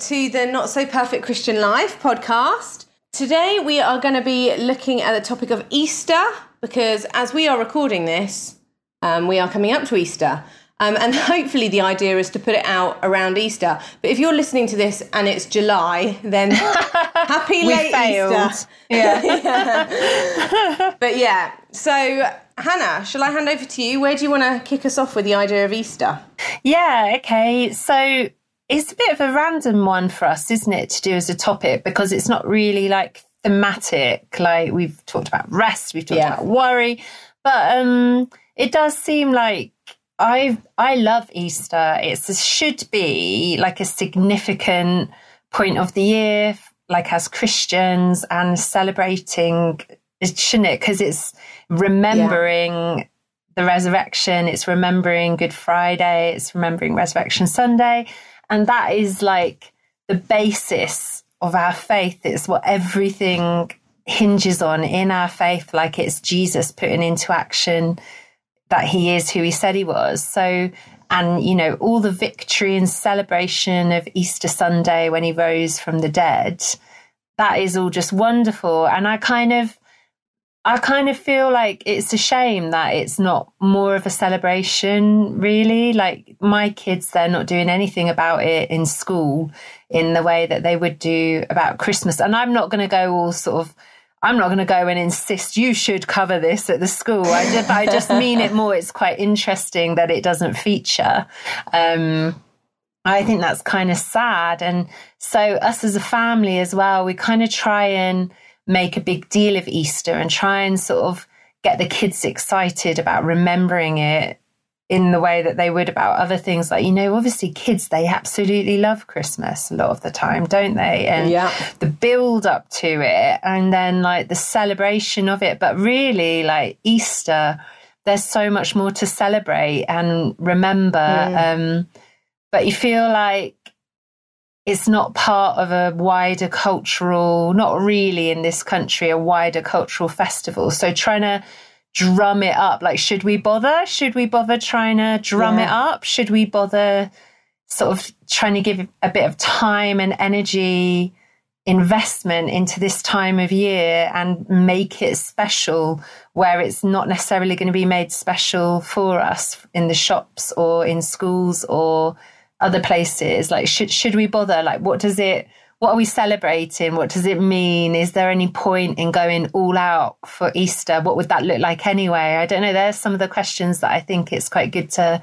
to the Not So Perfect Christian Life podcast. Today, we are going to be looking at the topic of Easter because as we are recording this, um, we are coming up to Easter. Um, and hopefully, the idea is to put it out around Easter. But if you're listening to this and it's July, then happy late. Easter. Yeah. But yeah, so Hannah, shall I hand over to you? Where do you want to kick us off with the idea of Easter? yeah, okay. So it's a bit of a random one for us, isn't it, to do as a topic because it's not really like thematic. Like we've talked about rest, we've talked Yeah. about worry, but um it does seem like I I love Easter. It should be like a significant point of the year, like as Christians and celebrating, shouldn't it? Because it's remembering the resurrection, it's remembering Good Friday, it's remembering Resurrection Sunday. And that is like the basis of our faith. It's what everything hinges on in our faith, like it's Jesus putting into action that he is who he said he was. So, and you know, all the victory and celebration of Easter Sunday when he rose from the dead, that is all just wonderful. And I kind of, I kind of feel like it's a shame that it's not more of a celebration, really. Like my kids, they're not doing anything about it in school in the way that they would do about Christmas. And I'm not going to go all sort of, I'm not going to go and insist you should cover this at the school. I just, I just mean it more. It's quite interesting that it doesn't feature. Um, I think that's kind of sad. And so, us as a family as well, we kind of try and make a big deal of Easter and try and sort of get the kids excited about remembering it in the way that they would about other things. Like, you know, obviously, kids, they absolutely love Christmas a lot of the time, don't they? And Yeah. the build up to it and then like the celebration of it. But really, like Easter, there's so much more to celebrate and remember. Um, but you feel like it's not part of a wider cultural, not really in this country, a wider cultural festival. So trying to drum it up, like, should we bother? Should we bother trying to drum Yeah. it up? Should we bother sort of trying to give a bit of time and energy investment into this time of year and make it special where it's not necessarily going to be made special for us in the shops or in schools or other places? Like should should we bother? Like what does it what are we celebrating? What does it mean? Is there any point in going all out for easter? What would that look like anyway? I don't know. There's some of the questions that i think it's quite good to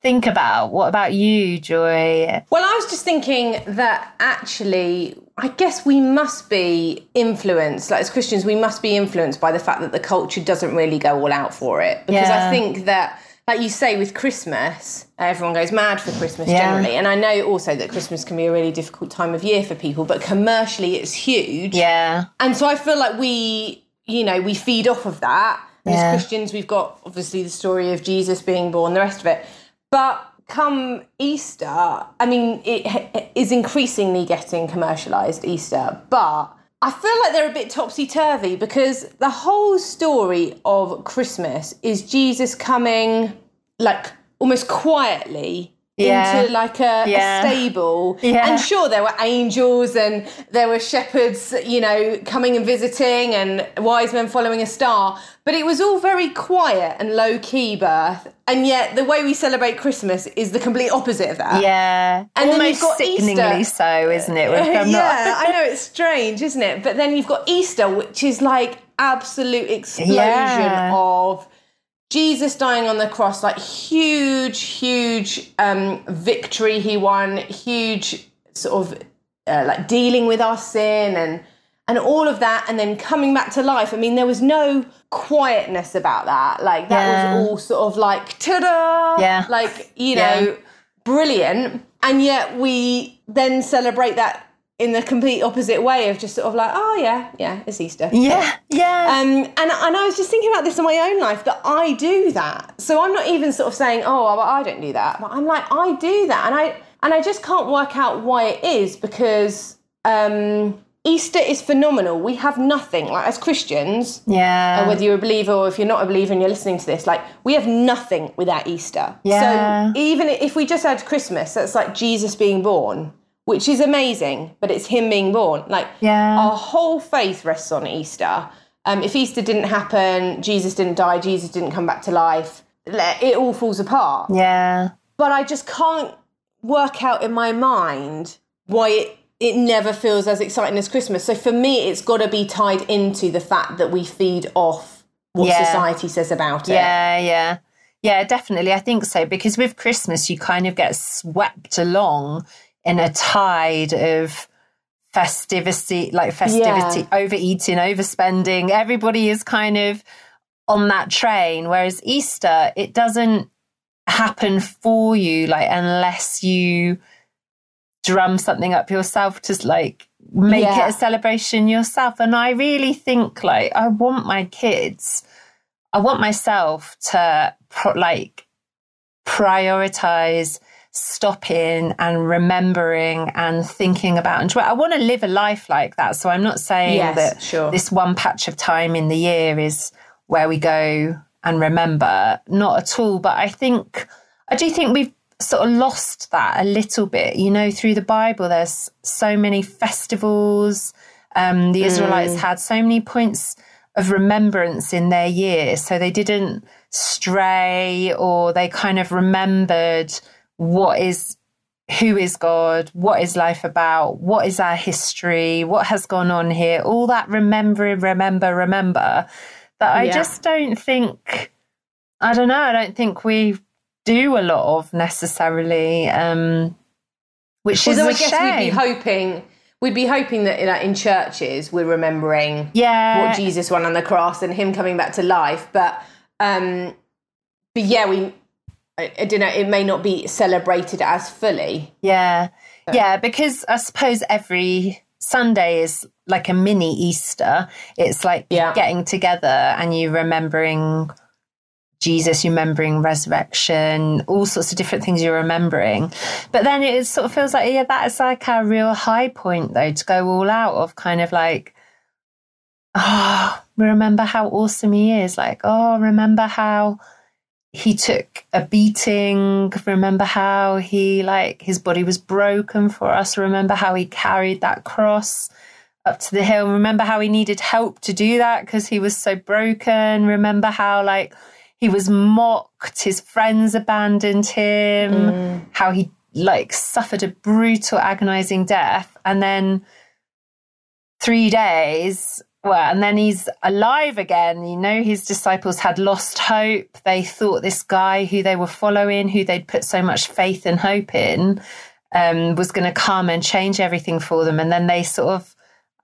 think about. What about you joy? Well, I was just thinking that actually, I guess we must be influenced, like as Christians, we must be influenced by the fact that the culture doesn't really go all out for it. Because I think that, like you say, with Christmas, everyone goes mad for Christmas Yeah. generally. And I know also that Christmas can be a really difficult time of year for people, but commercially it's huge. yeah And so I feel like we, you know, we feed off of that. Yeah. As Christians, we've got obviously the story of Jesus being born, the rest of it. But come Easter, I mean, it, it is increasingly getting commercialized Easter, but I feel like they're a bit topsy turvy because the whole story of Christmas is Jesus coming like almost quietly Yeah. into like a, a stable. Yeah. And sure, there were angels and there were shepherds, you know, coming and visiting and wise men following a star. But it was all very quiet and low key birth. And yet, the way we celebrate Christmas is the complete opposite of that. Yeah, And then almost you've got sickeningly Easter. so, isn't it? Yeah, I know it's strange, isn't it? But then you've got Easter, which is like absolute explosion Yeah. of Jesus dying on the cross, like huge, huge um, victory he won, huge sort of uh, like dealing with our sin and and all of that, and then coming back to life. I mean, there was no quietness about that. Like that Yeah. was all sort of like ta-da, Yeah. like you Yeah. know, brilliant. And yet we then celebrate that in the complete opposite way of just sort of like, oh yeah, yeah, it's Easter. Yeah, yeah. Um, and and I was just thinking about this in my own life that I do that. So I'm not even sort of saying, oh, well, I don't do that, but I'm like, I do that, and I and I just can't work out why it is because um, Easter is phenomenal. We have nothing like as Christians. yeah. And whether you're a believer or if you're not a believer and you're listening to this, like we have nothing without Easter. Yeah. So even if we just had Christmas, that's like Jesus being born, which is amazing, but it's him being born. Like Yeah. our whole faith rests on Easter. Um, if Easter didn't happen, Jesus didn't die, Jesus didn't come back to life, it all falls apart. yeah. But I just can't work out in my mind why it it never feels as exciting as Christmas. So for me, it's got to be tied into the fact that we feed off what Yeah. society says about it. Yeah, yeah. Yeah, definitely. I think so. Because with Christmas, you kind of get swept along in a tide of festivity, like festivity, overeating, overspending. Everybody is kind of on that train. Whereas Easter, it doesn't happen for you, like, unless you drum something up yourself to like make Yeah. it a celebration yourself. And I really think, like, I want my kids. I want myself to pro- like prioritize stopping and remembering and thinking about and I want to live a life like that. So I'm not saying Yes, that sure. this one patch of time in the year is where we go and remember. Not at all. But I think I do think we've sort of lost that a little bit. You know, through the Bible, there's so many festivals. Um, the Israelites had so many points of remembrance in their year. So they didn't stray or they kind of remembered what is who is God, what is life about, what is our history, what has gone on here, all that remembering, remember, remember. That I Yeah. just don't think I don't know, I don't think we do a lot of necessarily. Um which is Although I guess shame. we'd be hoping we'd be hoping that like, in churches we're remembering yeah. what Jesus won on the cross and him coming back to life. But um but yeah, we I, I don't know, it may not be celebrated as fully. Yeah. Yeah, because I suppose every Sunday is like a mini Easter. It's like Yeah. getting together and you remembering Jesus, you remembering resurrection, all sorts of different things you're remembering. But then it sort of feels like, yeah, that is like our real high point though, to go all out of kind of like, oh, remember how awesome he is. Like, oh, remember how he took a beating remember how he like his body was broken for us remember how he carried that cross up to the hill remember how he needed help to do that because he was so broken remember how like he was mocked his friends abandoned him mm. how he like suffered a brutal agonizing death and then three days and then he's alive again. You know, his disciples had lost hope. They thought this guy who they were following, who they'd put so much faith and hope in, um, was going to come and change everything for them. And then they sort of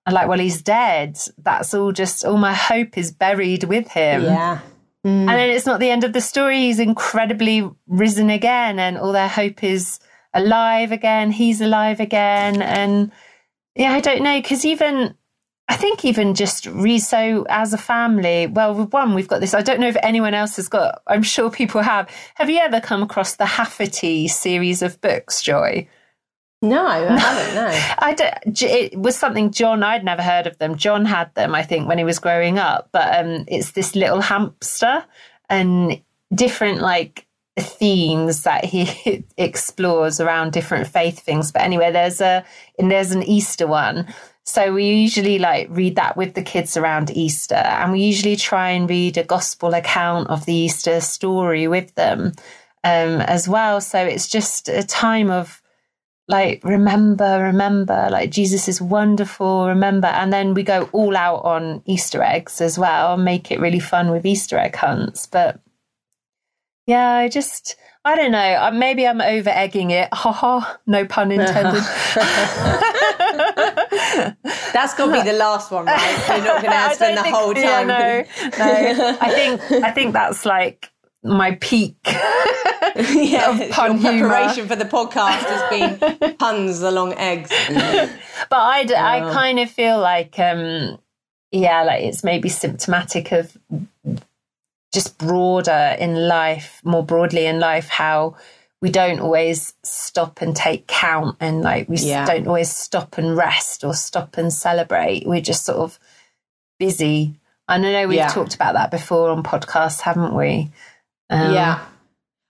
are like, well, he's dead. That's all just, all my hope is buried with him. Yeah. And then it's not the end of the story. He's incredibly risen again, and all their hope is alive again. He's alive again. And yeah, I don't know, because even I think even just re so as a family, well, one, we've got this. I don't know if anyone else has got, I'm sure people have. Have you ever come across the Hafferty series of books, Joy? No, I haven't, no. I don't, it was something John, I'd never heard of them. John had them, I think, when he was growing up, but um, it's this little hamster and different like themes that he explores around different faith things. But anyway, there's a, and there's an Easter one. So we usually like read that with the kids around Easter and we usually try and read a gospel account of the Easter story with them um, as well. So it's just a time of like remember remember like jesus is wonderful remember. And then we go all out on easter eggs as well make it really fun with easter egg hunts. But yeah i just i don't know. Uh, maybe i'm over egging it haha no pun intended That's to be the last one, right? You're not going I to spend the think- whole yeah, time. no, no. I think I think that's like my peak. yeah, of pun preparation for the podcast has been puns along eggs. but i kind of feel like um yeah like it's maybe symptomatic of just broader in life more broadly in life how we don't always stop and take count and like we Yeah. don't always stop and rest or stop and celebrate we're just sort of busy and i know we've Yeah. talked about that before on podcasts haven't we um, Yeah.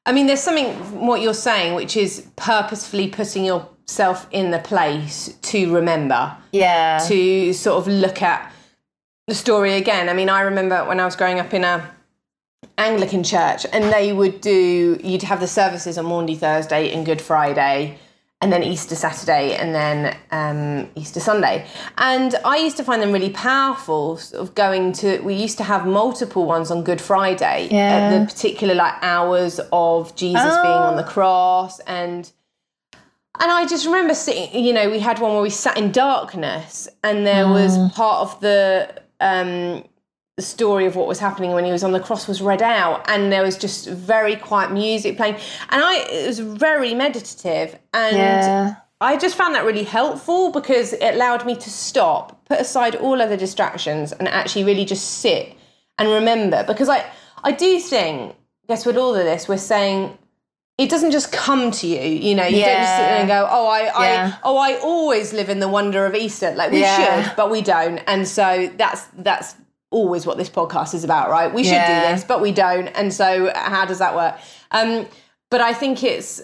I mean, there's something, what you're saying, which is purposefully putting yourself in the place to remember, yeah to sort of look at the story again. I mean, I remember when I was growing up in a Anglican church and they would do, you'd have the services on Maundy Thursday and Good Friday and then Easter Saturday and then um, Easter Sunday. And I used to find them really powerful, sort of going to, we used to have multiple ones on Good Friday Yeah. at the particular like hours of Jesus being on the cross and and I just remember sitting, you know, we had one where we sat in darkness and there was part of the um the story of what was happening when he was on the cross was read out and there was just very quiet music playing and I it was very meditative and yeah I just found that really helpful because it allowed me to stop, put aside all other distractions, and actually really just sit and remember. Because I, I do think, I guess with all of this, we're saying it doesn't just come to you. You know, you don't just sit there and go, "Oh, I, Yeah. I, oh, I always live in the wonder of Easter." Like we Yeah. should, but we don't. And so that's that's always what this podcast is about, right? We should Yeah. do this, but we don't. And so how does that work? Um, but I think it's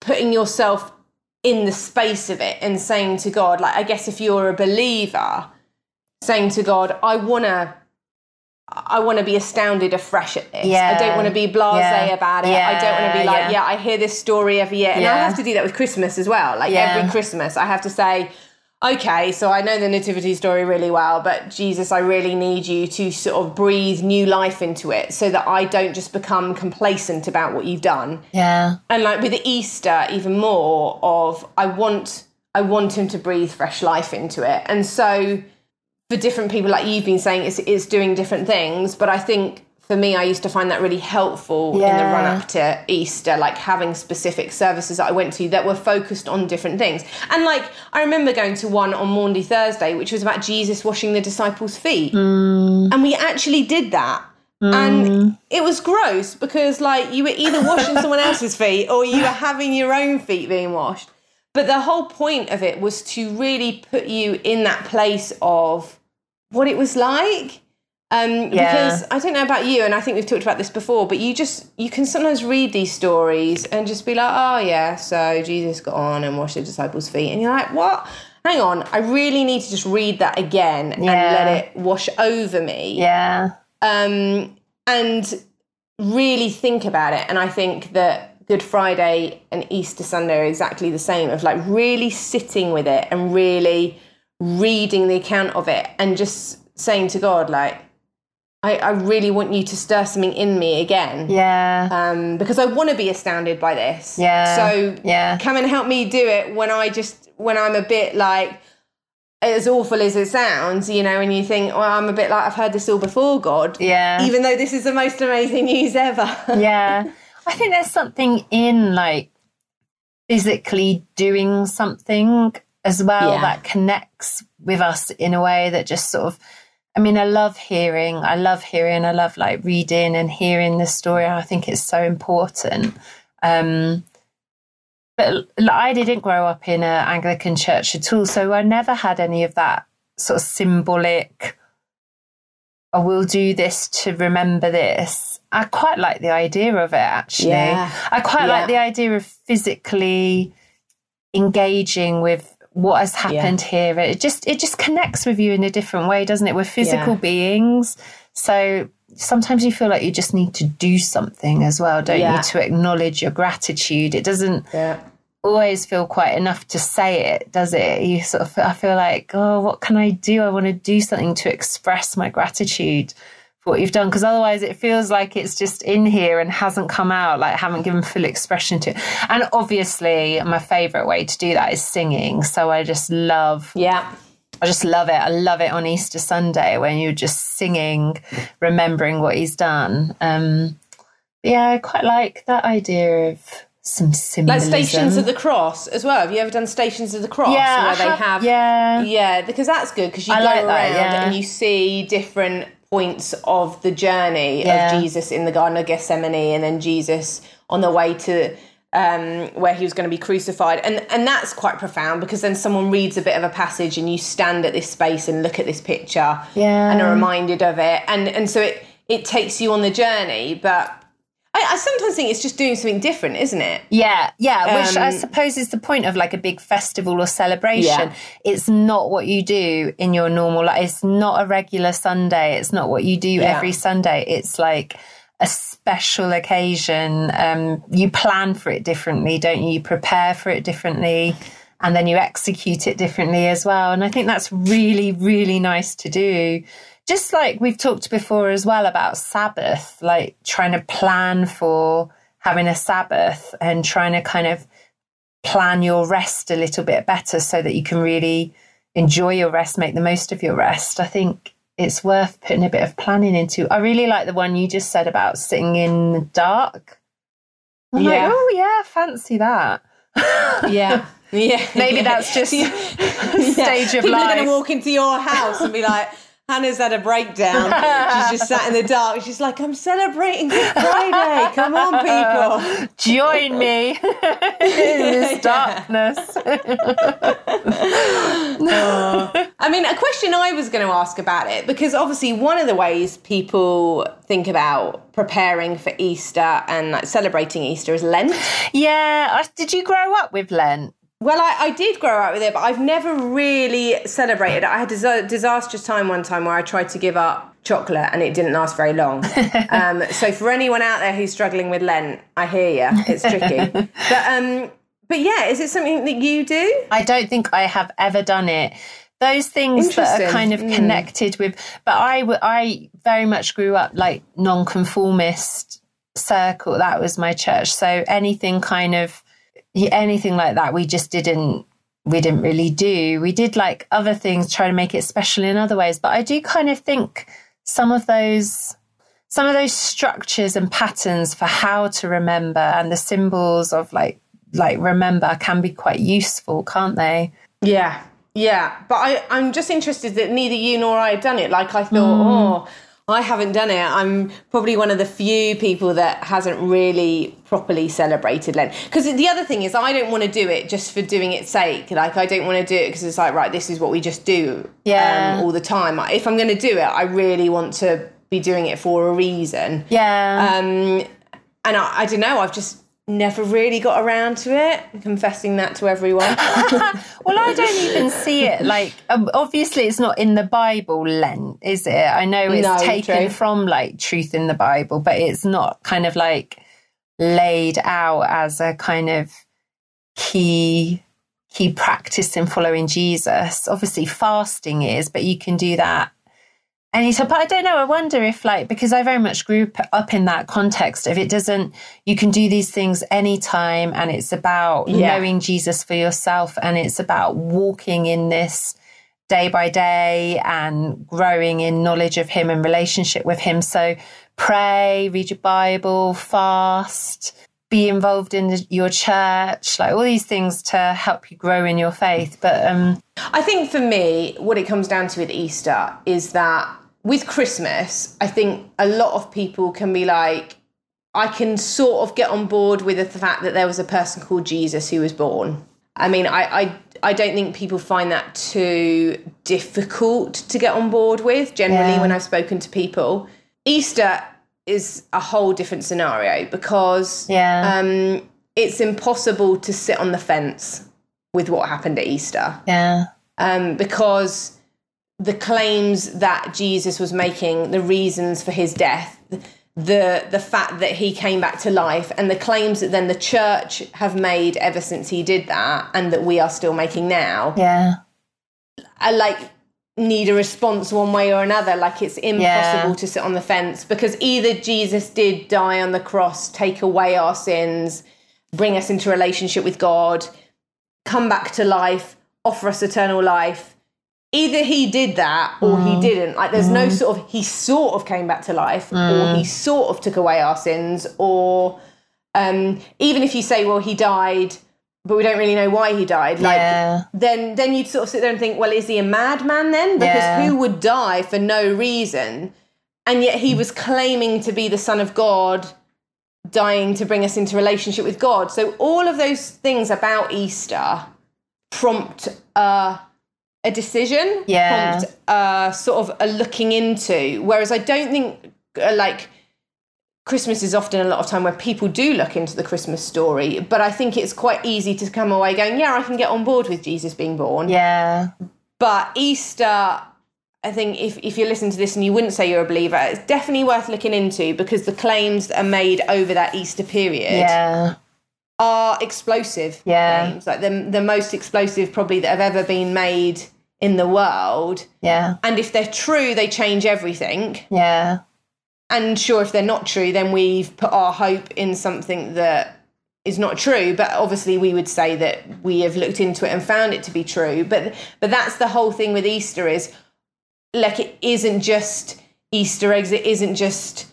putting yourself in the space of it and saying to God, like, I guess if you're a believer, saying to God, I want to. I want to be astounded afresh at this. I don't want to be blasé Yeah. about it. I don't want to be like, yeah. yeah. I hear this story every year. And I have to do that with Christmas as well. Like Yeah. every Christmas, I have to say, okay, so I know the nativity story really well, but Jesus, I really need you to sort of breathe new life into it so that I don't just become complacent about what you've done yeah and like with Easter, even more of I want I want him to breathe fresh life into it. And so for different people, like you've been saying, it's, it's doing different things. But I think for me, I used to find that really helpful in the run up to Easter, like having specific services that I went to that were focused on different things. And like I remember going to one on Maundy Thursday, which was about Jesus washing the disciples' feet. Mm. And we actually did that. And mm. it was gross because like you were either washing someone else's feet or you were having your own feet being washed. But the whole point of it was to really put you in that place of what it was like. Um, Yeah. Because I don't know about you, and I think we've talked about this before, but you just you can sometimes read these stories and just be like, oh yeah, so Jesus got on and washed the disciples' feet, and you're like, what? Hang on, I really need to just read that again and Yeah. let it wash over me yeah um, and really think about it. And I think that Good Friday and Easter Sunday are exactly the same of like really sitting with it and really reading the account of it and just saying to God, like, I, I really want you to stir something in me again. yeah Um, because I want to be astounded by this. Yeah. So Yeah. come and help me do it when I just when I'm a bit like as awful as it sounds, you know, and you think, well, I'm a bit like I've heard this all before, God. Yeah. Even though this is the most amazing news ever. yeah. I think there's something in like physically doing something as well Yeah. that connects with us in a way that just sort of I mean, I love hearing, I love hearing, I love like reading and hearing the story. I think it's so important. Um, but I didn't grow up in an Anglican church at all, so I never had any of that sort of symbolic. I will do this to remember this. I quite like the idea of it, actually. Yeah. I quite Yeah. like the idea of physically engaging with what has happened here. It just it just connects with you in a different way, doesn't it? We're physical Yeah. beings, so sometimes you feel like you just need to do something as well, don't Yeah. you, to acknowledge your gratitude. It doesn't Yeah. always feel quite enough to say it, does it? You sort of I feel like, oh, what can I do? I want to do something to express my gratitude for what you've done because otherwise it feels like it's just in here and hasn't come out, like haven't given full expression to it. And obviously, my favorite way to do that is singing. So I just love Yeah. I just love it. I love it on Easter Sunday when you're just singing, remembering what he's done. Um, Yeah, I quite like that idea of some symbolism. Like Stations of the Cross as well. Have you ever done Stations of the Cross? Yeah, where I they have- have. yeah. yeah, because that's good because you I go like around that, yeah. and you see different points of the journey Yeah. of Jesus in the Garden of Gethsemane, and then Jesus on the way to um, where he was going to be crucified, and and that's quite profound because then someone reads a bit of a passage and you stand at this space and look at this picture, Yeah. and are reminded of it, and and so it it takes you on the journey, but. I, I sometimes think it's just doing something different, isn't it? Yeah, yeah, which I Um, suppose is the point of like a big festival or celebration. Yeah. It's not what you do in your normal life. It's not a regular Sunday. It's not what you do every Sunday. It's like a special occasion. Um, you plan for it differently, don't you? You prepare for it differently and then you execute it differently as well. And I think that's really, really nice to do. Just like we've talked before as well about Sabbath, like trying to plan for having a Sabbath and trying to kind of plan your rest a little bit better so that you can really enjoy your rest, make the most of your rest. I think it's worth putting a bit of planning into. I really like the one you just said about sitting in the dark. I'm like, Yeah. oh yeah, fancy that. Yeah. Yeah. Maybe Yeah. that's just Yeah. stage of People are life. going to walk into your house and be like, Hannah's had a breakdown. She's just sat in the dark. She's like, I'm celebrating Good Friday. Come on, people. Join me in this darkness. Oh. I mean, a question I was going to ask about it, because obviously one of the ways people think about preparing for Easter and like celebrating Easter is Lent. yeah, did you grow up with Lent? Well, I, I did grow up with it, but I've never really celebrated it. I had a disa- disastrous time one time where I tried to give up chocolate and it didn't last very long. um, so for anyone out there who's struggling with Lent, I hear you. It's tricky. but um, but yeah, is it something that you do? I don't think I have ever done it. Those things that are kind of Mm. connected with, but I, I very much grew up like nonconformist circle. That was my church. So anything kind of, anything like that, we just didn't, we didn't really do. We did like other things, try to make it special in other ways. But I do kind of think some of those, some of those structures and patterns for how to remember and the symbols of like like remember can be quite useful, can't they? Yeah, yeah. But I, I'm just interested that neither you nor I have done it. Like I thought, mm. oh, I haven't done it. I'm probably one of the few people that hasn't really properly celebrated Lent. Because the other thing is, I don't want to do it just for doing its sake. Like I don't want to do it because it's like, right, this is what we just do Yeah. um, all the time. If I'm going to do it, I really want to be doing it for a reason. Yeah. Um, and I, I don't know. I've just never really got around to it. I'm confessing that to everyone. well, I don't even see it like um, obviously it's not in the Bible Lent, is it? I know it's No, taken true. from like truth in the Bible, but it's not kind of like laid out as a kind of key key practice in following Jesus. Obviously fasting is, but you can do that anytime. But I don't know, I wonder if like because I very much grew up in that context if it doesn't you can do these things anytime and it's about Yeah. knowing Jesus for yourself and it's about walking in this day by day and growing in knowledge of him and relationship with him. So pray, read your Bible, fast, be involved in the- your church, like all these things to help you grow in your faith. But um I think for me, what it comes down to with Easter is that with Christmas, I think a lot of people can be like, I can sort of get on board with the fact that there was a person called Jesus who was born. I mean, I, I, I don't think people find that too difficult to get on board with generally Yeah. when I've spoken to people. Easter is a whole different scenario because yeah. um, it's impossible to sit on the fence with what happened at Easter yeah. um, because the claims that Jesus was making, the reasons for his death, the the fact that he came back to life, and the claims that then the church have made ever since he did that, and that we are still making now, Yeah. I like need a response one way or another. Like it's impossible Yeah. to sit on the fence because either Jesus did die on the cross, take away our sins, bring us into relationship with God, come back to life, offer us eternal life either he did that or Mm. he didn't. Like there's no sort of he sort of came back to life or Mm. he sort of took away our sins or um, even if you say well he died but we don't really know why he died like Yeah. then then you'd sort of sit there and think well is he a madman then because Yeah. who would die for no reason and yet he was claiming to be the son of God dying to bring us into relationship with God so all of those things about Easter prompt uh, a decision, Yeah. prompt uh, sort of a looking into. Whereas I don't think uh, like Christmas is often a lot of time where people do look into the Christmas story, but I think it's quite easy to come away going, yeah, I can get on board with Jesus being born. Yeah. But Easter, I think if, if you listen to this and you wouldn't say you're a believer, it's definitely worth looking into because the claims that are made over that Easter period Yeah. are explosive Yeah. claims, like the the most explosive probably that have ever been made in the world. Yeah. And if they're true, they change everything. Yeah. And sure, if they're not true, then we've put our hope in something that is not true. But obviously, we would say that we have looked into it and found it to be true. But but that's the whole thing with Easter is like it isn't just Easter eggs. It isn't just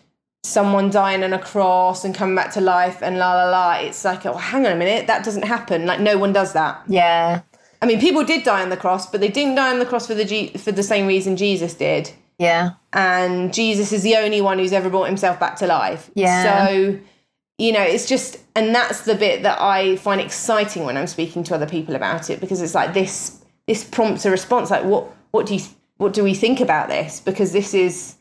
someone dying on a cross and coming back to life and la la la. It's like, oh, hang on a minute, that doesn't happen. Like no one does that. Yeah. I mean, people did die on the cross, but they didn't die on the cross for the G- for the same reason Jesus did. Yeah. And Jesus is the only one who's ever brought himself back to life. Yeah. So, you know, it's just, and that's the bit that I find exciting when I'm speaking to other people about it because it's like this this prompts a response. Like, what what do you what do we think about this? Because this is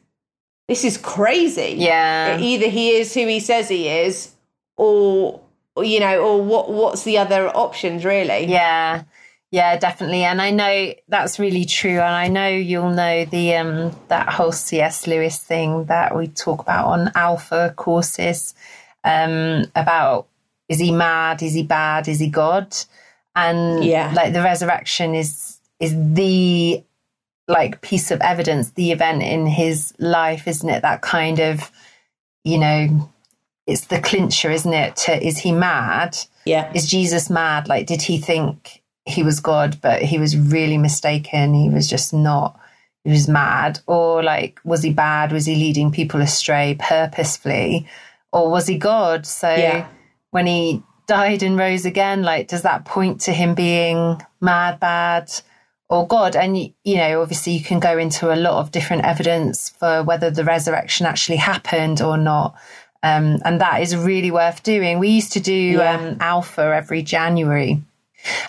this is crazy. Yeah. Either he is who he says he is, or or, you know, or what what's the other options really? Yeah. Yeah, definitely. And I know that's really true. And I know you'll know the um that whole CS Lewis thing that we talk about on alpha courses um about is he mad, is he bad, is he God? And Yeah. like the resurrection is is the like piece of evidence, the event in his life, isn't it? That kind of, you know, it's the clincher, isn't it? To is he mad? Yeah. is Jesus mad? Like, did he think he was God, but he was really mistaken? He was just not, he was mad. Or, like, was he bad? Was he leading people astray purposefully? Or was he God? So, Yeah. when he died and rose again, like, does that point to him being mad, bad? Or God, and you know, obviously, you can go into a lot of different evidence for whether the resurrection actually happened or not. Um, and that is really worth doing. We used to do Yeah. um, Alpha every January,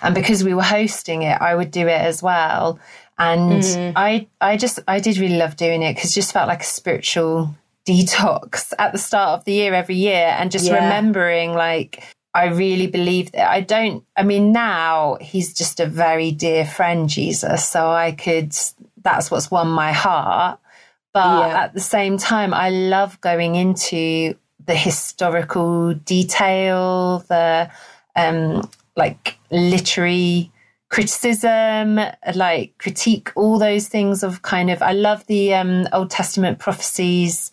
and because we were hosting it, I would do it as well. And I, I just, I did really love doing it because it just felt like a spiritual detox at the start of the year every year, and just Yeah. remembering like. I really believe that I don't. I mean, now he's just a very dear friend, Jesus. So I could, that's what's won my heart. But Yeah. at the same time, I love going into the historical detail, the um, like literary criticism, like critique, all those things of kind of. I love the um, Old Testament prophecies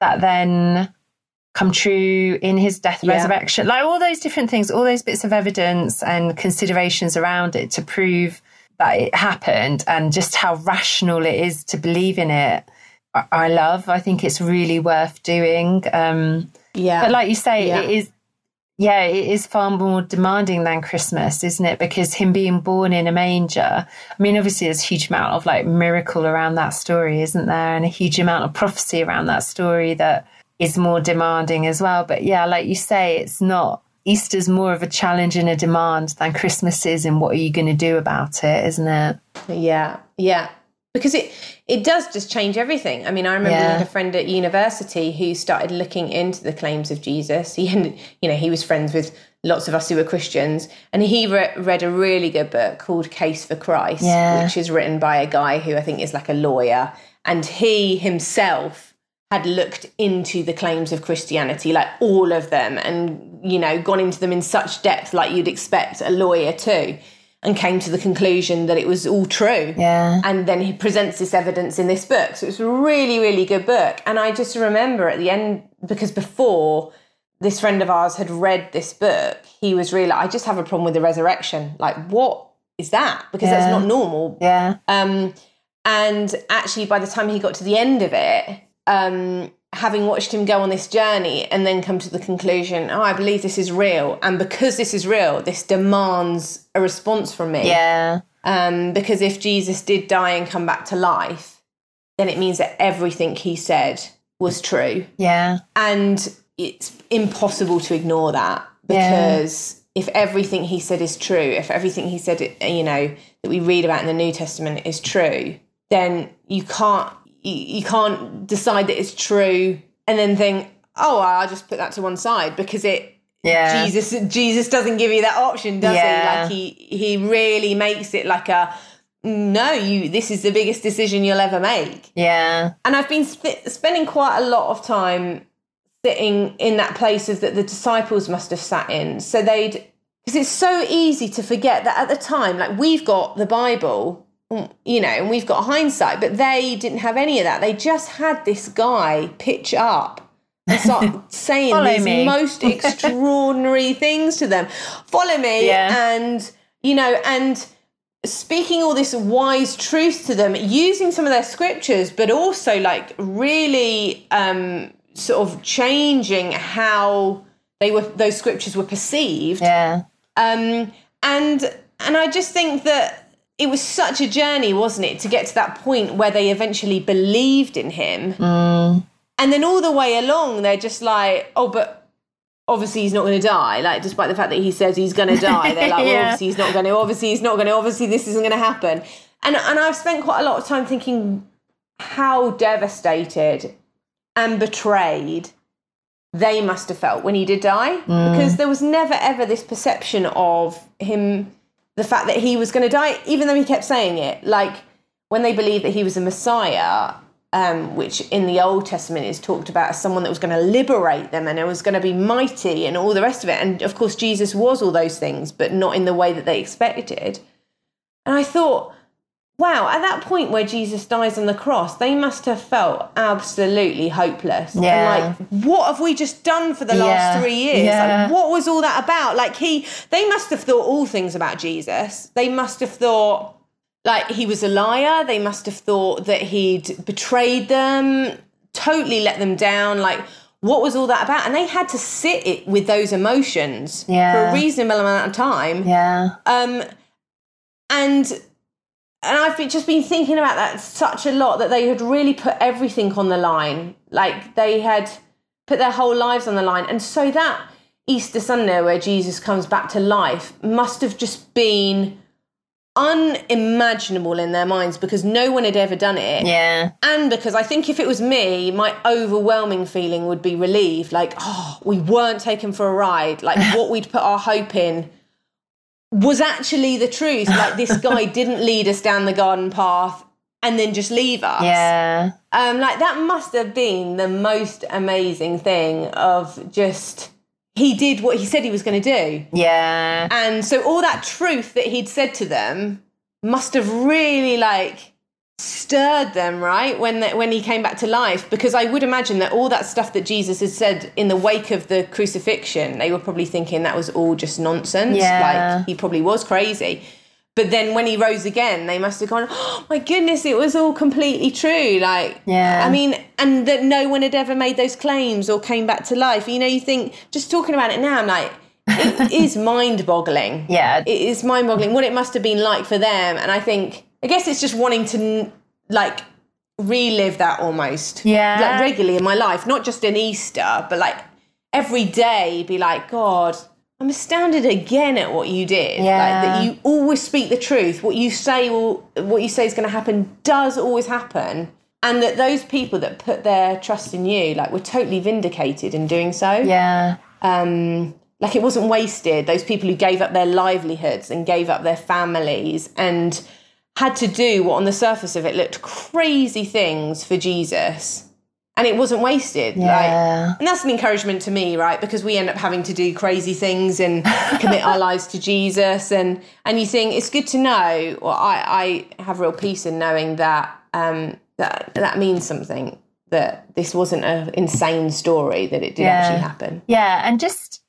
that then come true in his death, Yeah. resurrection, like all those different things, all those bits of evidence and considerations around it to prove that it happened and just how rational it is to believe in it. I- I love. I think it's really worth doing. Um, Yeah. but like you say, Yeah. it is. Yeah, it is far more demanding than Christmas, isn't it? Because him being born in a manger. I mean, obviously, there's a huge amount of like miracle around that story, isn't there? And a huge amount of prophecy around that story that is more demanding as well. But yeah, like you say, it's not. Easter's more of a challenge and a demand than Christmas is, and what are you going to do about it, isn't it? Yeah, yeah. Because it it does just change everything. I mean, I remember Yeah. a friend at university who started looking into the claims of Jesus. He, ended, you know, he was friends with lots of us who were Christians, and he re- read a really good book called Case for Christ, Yeah. which is written by a guy who I think is like a lawyer, and he himself had looked into the claims of Christianity, like all of them, and you know, gone into them in such depth, like you'd expect a lawyer to, and came to the conclusion that it was all true. Yeah. And then he presents this evidence in this book. So it's a really, really good book. And I just remember at the end, because before this friend of ours had read this book, he was really like, I just have a problem with the resurrection. Like, what is that because that's not normal Yeah. um, and actually, by the time he got to the end of it, um, having watched him go on this journey and then come to the conclusion, oh, I believe this is real. And because this is real, this demands a response from me. Yeah. Um, because if Jesus did die and come back to life, then it means that everything he said was true. Yeah. And it's impossible to ignore that Yeah. because if everything he said is true, if everything he said, you know, that we read about in the New Testament is true, then you can't you, you can't decide that it's true and then think, oh, I'll just put that to one side because it Yeah. Jesus Jesus doesn't give you that option, does Yeah. he? Like he he really makes it like a no, you this is the biggest decision you'll ever make Yeah. and I've been sp- spending quite a lot of time sitting in that place of that the disciples must have sat in. So they'd because it's so easy to forget that at the time, like we've got the Bible, you know, and we've got hindsight, but they didn't have any of that. They just had this guy pitch up and start saying Follow these me. most extraordinary things to them. Follow me, Yeah. and you know, and speaking all this wise truth to them using some of their scriptures but also like really um sort of changing how they were those scriptures were perceived Yeah. um and and i just think that it was such a journey wasn't it to get to that point where they eventually believed in him. Mm. And then all the way along they're just like oh but obviously he's not going to die. Like despite the fact that he says he's going to die they're like well, Yeah. obviously he's not going to obviously he's not going to obviously this isn't going to happen. And and i've spent quite a lot of time thinking how devastated and betrayed they must have felt when he did die. Mm. Because there was never ever this perception of him the fact that he was going to die even though he kept saying it like when they believed that he was a messiah um, which in the Old Testament is talked about as someone that was going to liberate them and it was going to be mighty and all the rest of it. And of course, Jesus was all those things, but not in the way that they expected. And I thought, wow, at that point where Jesus dies on the cross, they must have felt absolutely hopeless. Yeah. And like, what have we just done for the last Yeah. three years? Yeah. Like, what was all that about? Like, he, they must have thought all things about Jesus. They must have thought, like he was a liar. They must have thought that he'd betrayed them, totally let them down. Like, what was all that about? And they had to sit it with those emotions yeah. for a reasonable amount of time. Yeah. Um, and and I've been, just been thinking about that such a lot that they had really put everything on the line. Like they had put their whole lives on the line, and so that Easter Sunday where Jesus comes back to life must have just been unimaginable in their minds because no one had ever done it. Yeah. And because I think if it was me, my overwhelming feeling would be relieved like, oh, we weren't taken for a ride. Like, what we'd put our hope in was actually the truth. Like, this guy didn't lead us down the garden path and then just leave us. Yeah. Um, like, that must have been the most amazing thing of just, he did what he said he was going to do. Yeah. And so all that truth that he'd said to them must have really like stirred them, right? When the, when he came back to life, because I would imagine that all that stuff that Jesus had said in the wake of the crucifixion, they were probably thinking that was all just nonsense. Yeah. Like he probably was crazy. But then when he rose again, they must have gone, oh my goodness, it was all completely true. Like, Yeah. I mean, and that no one had ever made those claims or came back to life. You know, you think, just talking about it now, I'm like, it is mind boggling. Yeah. It is mind boggling what it must have been like for them. And I think, I guess it's just wanting to like relive that almost. Yeah. Like regularly in my life, not just in Easter, but like every day be like, God, I'm astounded again at what you did. Like Yeah. that you always speak the truth. What you say will what you say is gonna happen does always happen. And that those people that put their trust in you, like were totally vindicated in doing so Yeah. um, like it wasn't wasted. Those people who gave up their livelihoods and gave up their families and had to do what on the surface of it looked crazy things for Jesus. And it wasn't wasted. Yeah. Like, and that's an encouragement to me, right? Because we end up having to do crazy things and commit our lives to Jesus. And and you think it's good to know, or I, I have real peace in knowing that um, that that means something. That this wasn't an insane story, that it did Yeah. actually happen. Yeah, and just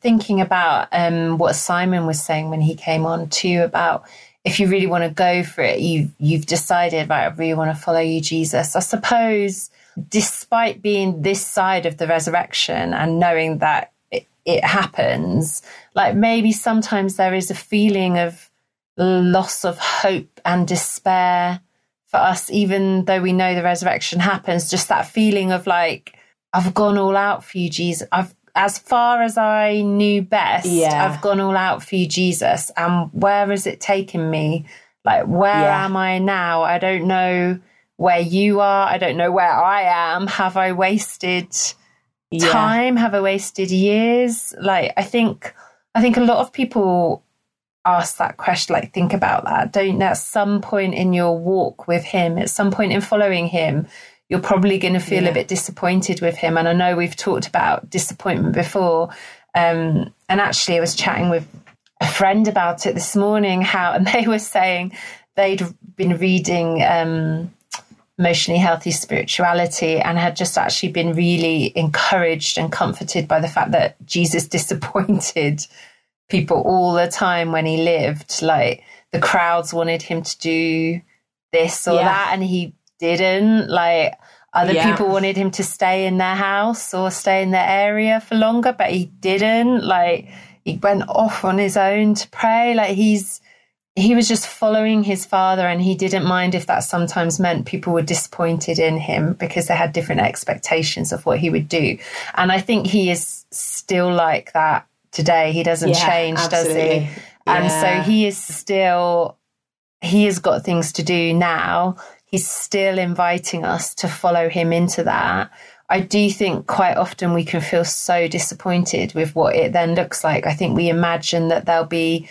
thinking about um, what Simon was saying when he came on too about if you really want to go for it, you you've decided, right, I really want to follow you, Jesus. I suppose, despite being this side of the resurrection and knowing that it, it happens, like maybe sometimes there is a feeling of loss of hope and despair for us, even though we know the resurrection happens, just that feeling of like, I've gone all out for you, Jesus. I've as far as I knew best, yeah. I've gone all out for you, Jesus. And where is it taking me? Like, where yeah. am I now? I don't know where you are. I don't know where I am. Have I wasted yeah. time? Have I wasted years? Like, I think, I think a lot of people ask that question, like, think about that. Don't at some point in your walk with Him, at some point in following Him, you're probably going to feel yeah. a bit disappointed with him. And I know we've talked about disappointment before. Um, and actually, I was chatting with a friend about it this morning. How and they were saying they'd been reading um, emotionally healthy spirituality and had just actually been really encouraged and comforted by the fact that Jesus disappointed people all the time when he lived. Like the crowds wanted him to do this or yeah. that, and he didn't. Like other yeah. people wanted him to stay in their house or stay in their area for longer, but he didn't. Like he went off on his own to pray. Like he's he was just following his father and he didn't mind if that sometimes meant people were disappointed in him because they had different expectations of what he would do. And I think he is still like that today. He doesn't yeah, change, absolutely. does he? Yeah. And so he is still he has got things to do now he's still inviting us to follow him into that. I do think quite often we can feel so disappointed with what it then looks like. I think we imagine that there'll be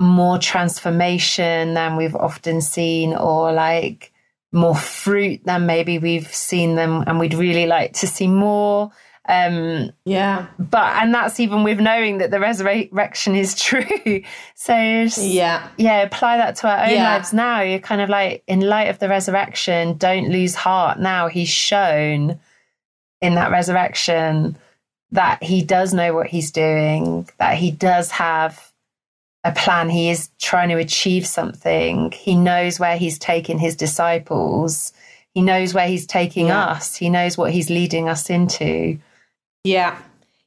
more transformation than we've often seen, or like more fruit than maybe we've seen them, and we'd really like to see more. Um, yeah. But, and that's even with knowing that the resurrection is true. so, yeah. Yeah, apply that to our own yeah. lives now. You're kind of like, in light of the resurrection, don't lose heart now. He's shown in that resurrection that he does know what he's doing, that he does have a plan. He is trying to achieve something. He knows where he's taking his disciples. He knows where he's taking yeah. us. He knows what he's leading us into. Yeah.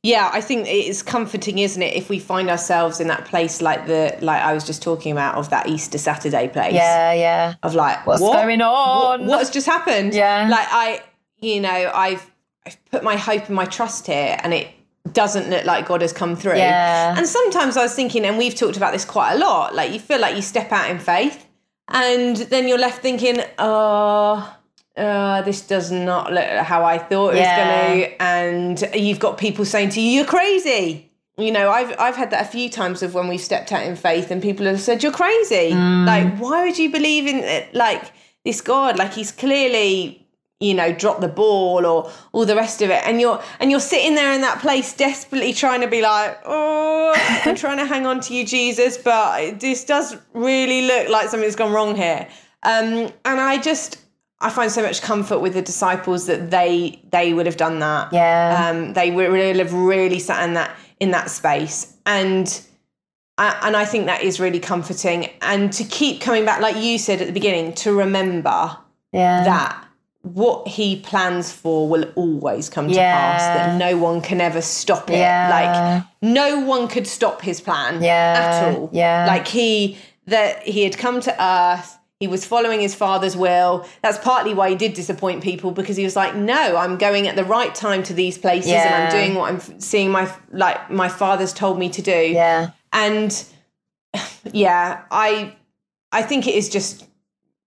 Yeah, I think it's comforting, isn't it, if we find ourselves in that place like the like I was just talking about of that Easter Saturday place. Yeah, yeah. Of like what's what? going on? What, what's just happened? Yeah. Like I you know, I've I've put my hope and my trust here and it doesn't look like God has come through. Yeah. And sometimes I was thinking, and we've talked about this quite a lot, like you feel like you step out in faith and then you're left thinking, oh uh, this does not look how I thought it yeah. was going to. And you've got people saying to you, you're crazy. You know, I've I've had that a few times of when we've stepped out in faith and people have said, You're crazy. Mm. Like, why would you believe in it? Like this God? Like he's clearly you know dropped the ball or all the rest of it and you're and you're sitting there in that place desperately trying to be like oh i'm trying to hang on to you jesus but this does really look like something's gone wrong here um, and i just I find so much comfort with the disciples that they they would have done that. Yeah. Um, they would really have really sat in that in that space, and I, and I think that is really comforting. And to keep coming back, like you said at the beginning, to remember yeah. that what he plans for will always come to yeah. pass. That no one can ever stop it. Yeah. Like no one could stop his plan yeah. at all. Yeah. Like he that he had come to earth he was following his father's will. That's partly why he did disappoint people because he was like, "No, I'm going at the right time to these places, yeah. and I'm doing what I'm seeing my like my father's told me to do." Yeah, and yeah, I I think it is just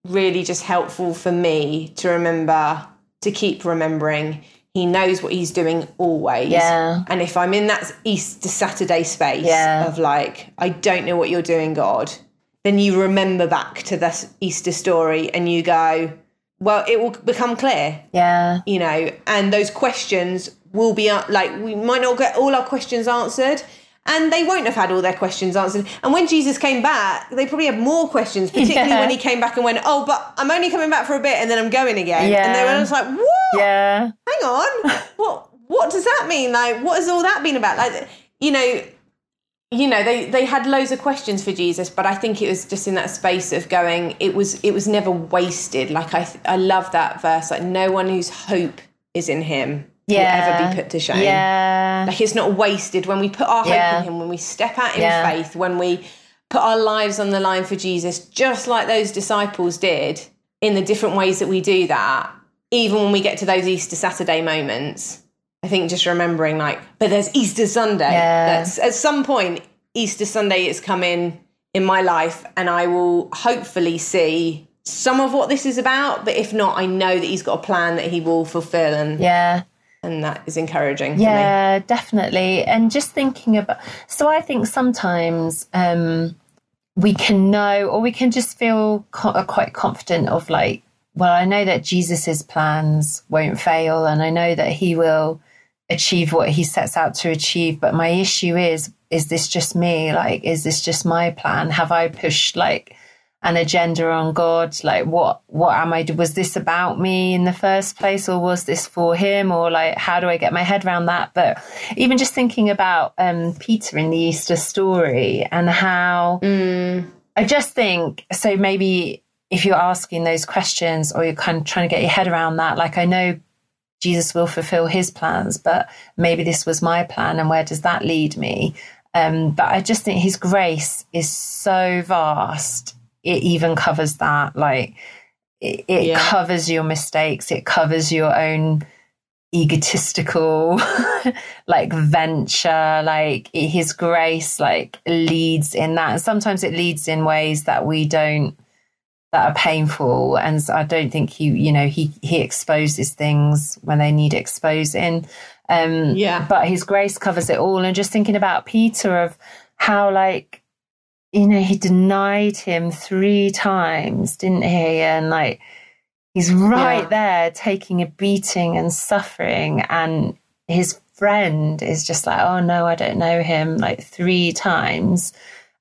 really just helpful for me to remember to keep remembering he knows what he's doing always. Yeah. And if I'm in that Easter Saturday space yeah. of like, I don't know what you're doing, God, then you remember back to this Easter story and you go, well, it will become clear. Yeah. You know, and those questions will be like, we might not get all our questions answered. And they won't have had all their questions answered. And when Jesus came back, they probably had more questions, particularly yeah. when he came back and went, Oh, but I'm only coming back for a bit and then I'm going again. Yeah. And they were just like, What? Yeah. Hang on. what what does that mean? Like, what has all that been about? Like you know, you know, they they had loads of questions for Jesus, but I think it was just in that space of going. It was it was never wasted. Like I I love that verse. Like no one whose hope is in Him Yeah. will ever be put to shame. Yeah. Like it's not wasted when we put our hope Yeah. in Him, when we step out in Yeah. faith, when we put our lives on the line for Jesus, just like those disciples did in the different ways that we do that, even when we get to those Easter Saturday moments. I think just remembering, like, but there's Easter Sunday. Yeah. That's at some point, Easter Sunday is coming in my life, and I will hopefully see some of what this is about. But if not, I know that He's got a plan that He will fulfill, and Yeah. and that is encouraging. for me. Yeah, definitely. And just thinking about, so I think sometimes um, we can know, or we can just feel co- uh, quite confident of like, well, I know that Jesus's plans won't fail, and I know that he will achieve what he sets out to achieve. But my issue is, is this just me? Like, is this just my plan? Have I pushed like an agenda on God? Like, what, what am I, was this about me in the first place or was this for him? Or like, how do I get my head around that? But even just thinking about, um, Peter in the Easter story and how I just think, so maybe if you're asking those questions or you're kind of trying to get your head around that, like, I know Jesus will fulfill his plans, but maybe this was my plan and where does that lead me? Um, but I just think his grace is so vast. It even covers that. Like it, it Yeah. covers your mistakes. It covers your own egotistical like venture like his grace like leads in that and sometimes it leads in ways that we don't that are painful. And so i don't think he you know he he exposes things when they need exposing. Um Yeah. but his grace covers it all. And just thinking about peter of how like you know he denied him three times didn't he? And like he's right Yeah. there taking a beating and suffering. And his friend is just like oh no i don't know him like three times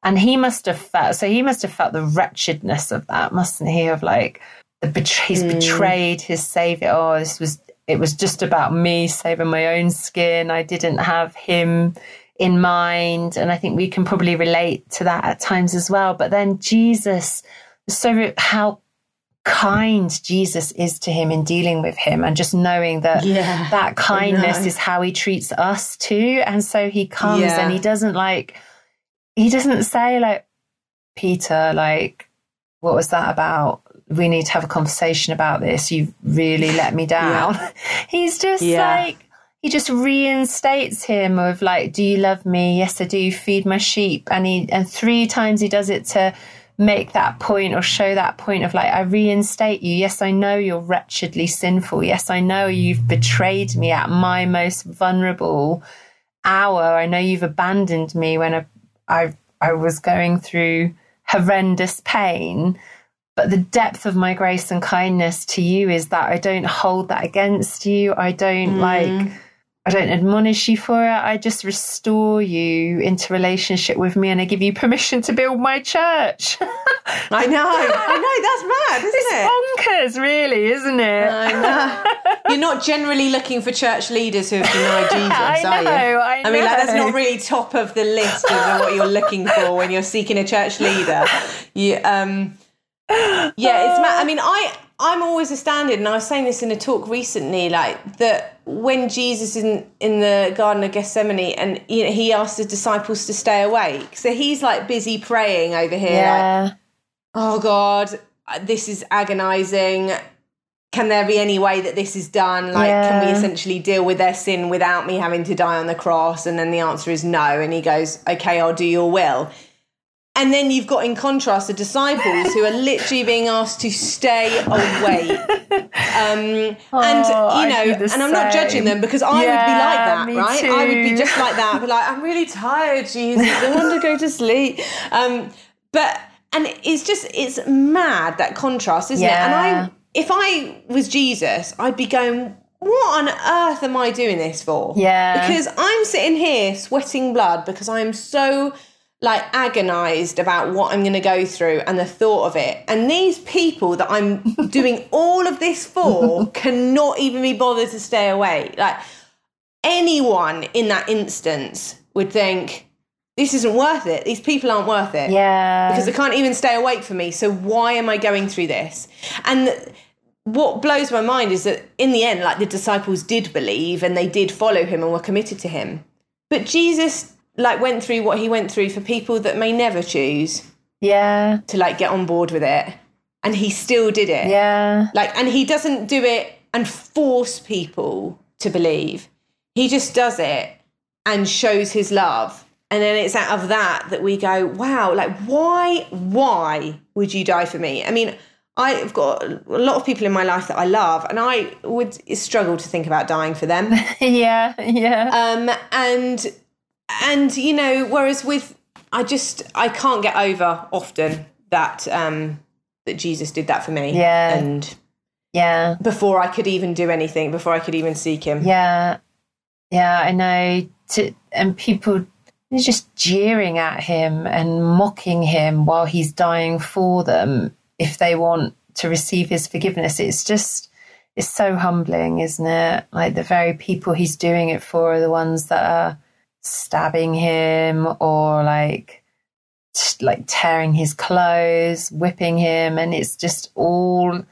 and he must have felt so he must have felt the wretchedness of that mustn't he? Of like the betray, he's hmm. betrayed his savior. Oh this was it was just about me saving my own skin. I didn't have him in mind. And i think we can probably relate to that at times as well. But then jesus so how kind jesus is to him in dealing with him and just knowing that Yeah, that kindness is how he treats us too. And so he comes Yeah. and he doesn't like he doesn't say like peter like what was that about? We need to have a conversation about this. You've really let me down. He's just Yeah. like he just reinstates him of like do you love me? Yes i do. Feed my sheep. And he and three times he does it to make that point or show that point of like i reinstate you. Yes i know you're wretchedly sinful. Yes i know you've betrayed me at my most vulnerable hour. I know you've abandoned me when i i, I was going through horrendous pain but the depth of my grace and kindness to you is that I don't hold that against you. I don't like, mm. I don't admonish you for it. I just restore you into relationship with me and I give you permission to build my church. I know. I know. That's mad, isn't it? Bonkers, really, isn't it? I know. You're not generally looking for church leaders who have denied Jesus, I are you? know, I mean, like, that's not really top of the list of what you're looking for when you're seeking a church leader. You, um, yeah, it's mad. I mean, I I'm always astounded, and I was saying this in a talk recently, like that when Jesus is in in the Garden of Gethsemane, and you know, he asked the disciples to stay awake, so he's like busy praying over here, like, yeah. oh God, this is agonizing. Can there be any way that this is done? Like, can we essentially deal with their sin without me having to die on the cross? And then the answer is no. And he goes, okay, I'll do your will. And then you've got in contrast the disciples who are literally being asked to stay awake. Um, Oh, and, you know, and I'm not judging them because I would be like that, right? I would be just like that. I'd be like, I'm really tired, Jesus. I want to go to sleep. Um, but and it's just it's mad that contrast, isn't it? And I if I was Jesus, I'd be going, What on earth am I doing this for? Yeah. Because I'm sitting here sweating blood because I'm so like agonized about what I'm going to go through and the thought of it. And these people that I'm doing all of this for cannot even be bothered to stay away. Like anyone in that instance would think, this isn't worth it. These people aren't worth it. Yeah. Because they can't even stay awake for me. So why am I going through this? And what blows my mind is that in the end, like the disciples did believe and they did follow him and were committed to him. But Jesus like went through what he went through for people that may never choose yeah. to like get on board with it. And he still did it. Yeah. Like and he doesn't do it and force people to believe. He just does it and shows his love. And then it's out of that that we go, wow, like why why would you die for me? I mean, I've got a lot of people in my life that I love, and I would struggle to think about dying for them. yeah, yeah. Um, and and you know, whereas with I just I can't get over often that um that Jesus did that for me. Yeah. and yeah. before I could even do anything, before I could even seek Him. Yeah. Yeah, I know. To, and people just jeering at him and mocking him while he's dying for them if they want to receive his forgiveness. It's just, it's so humbling, isn't it? Like the very people he's doing it for are the ones that are stabbing him or like, like tearing his clothes, whipping him. And it's just all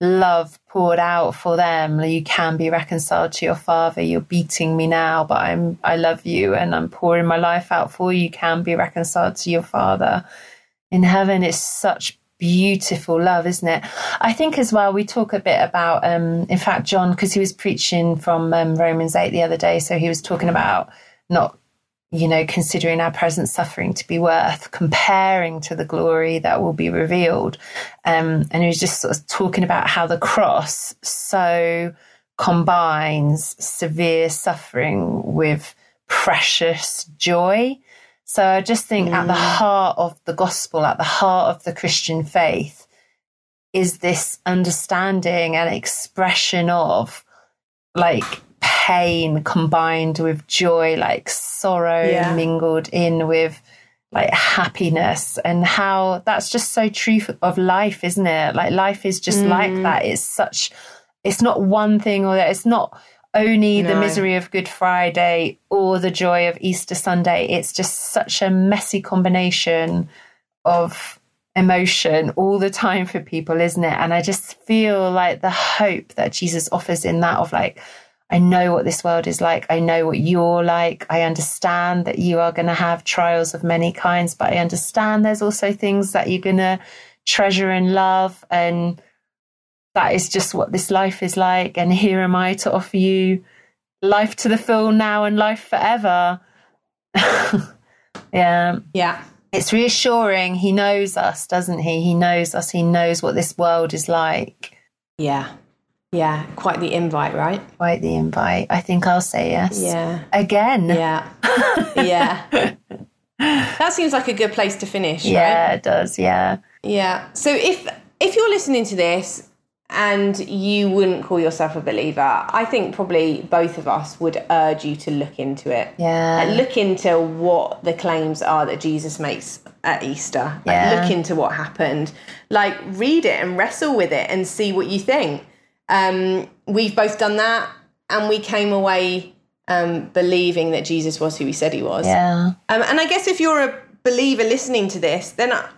love poured out for them. You can be reconciled to your father. You're beating me now but i'm i love you and i'm pouring my life out for you. You can be reconciled to your father in heaven. It's such beautiful love isn't it? I think as well we talk a bit about um in fact john because he was preaching from um, romans 8 the other day so he was talking about not you know, considering our present suffering to be worth comparing to the glory that will be revealed. Um, and he was just sort of talking about how the cross so combines severe suffering with precious joy. So I just think mm. at the heart of the gospel, at the heart of the Christian faith, is this understanding and expression of like pain combined with joy, like sorrow yeah. mingled in with like happiness, and how that's just so true of life, isn't it? Like life is just mm. like that. It's such, it's not one thing or that. It's not only no. the misery of Good Friday or the joy of Easter Sunday. It's just such a messy combination of emotion all the time for people, isn't it? And I just feel like the hope that Jesus offers in that of like, I know what this world is like. I know what you're like. I understand that you are going to have trials of many kinds, but I understand there's also things that you're going to treasure and love. And that is just what this life is like. And here am I to offer you life to the full now and life forever. yeah. Yeah. It's reassuring. He knows us, doesn't he? He knows us. He knows what this world is like. Yeah. Yeah, quite the invite, right? Quite the invite. I think I'll say yes. Yeah. Again. Yeah. yeah. that seems like a good place to finish, yeah, right? it does. Yeah. Yeah. So if if you're listening to this and you wouldn't call yourself a believer, I think probably both of us would urge you to look into it. Yeah. Like look into what the claims are that Jesus makes at Easter. Like Yeah. look into what happened. Like read it and wrestle with it and see what you think. Um, we've both done that, and we came away um, believing that Jesus was who he said he was. Yeah. Um, and I guess if you're a believer listening to this, then I,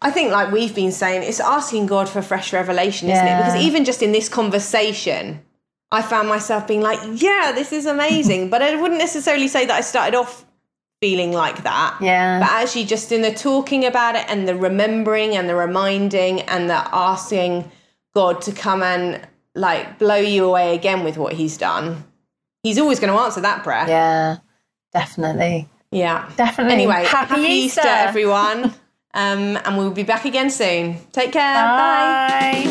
I think, like we've been saying, it's asking God for fresh revelation, isn't Yeah. it? Because even just in this conversation, I found myself being like, yeah, this is amazing. but I wouldn't necessarily say that I started off feeling like that. Yeah. But actually, just in the talking about it and the remembering and the reminding and the asking God to come and like blow you away again with what He's done, He's always going to answer that prayer. Yeah. Definitely. Yeah. Definitely. Anyway, Happy Easter, Easter. everyone. um, and we'll be back again soon. Take care. Bye.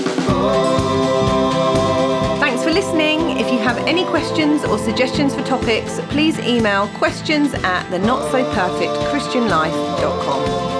Thanks for listening. If you have any questions or suggestions for topics, please email questions at the not so perfect christian life.com.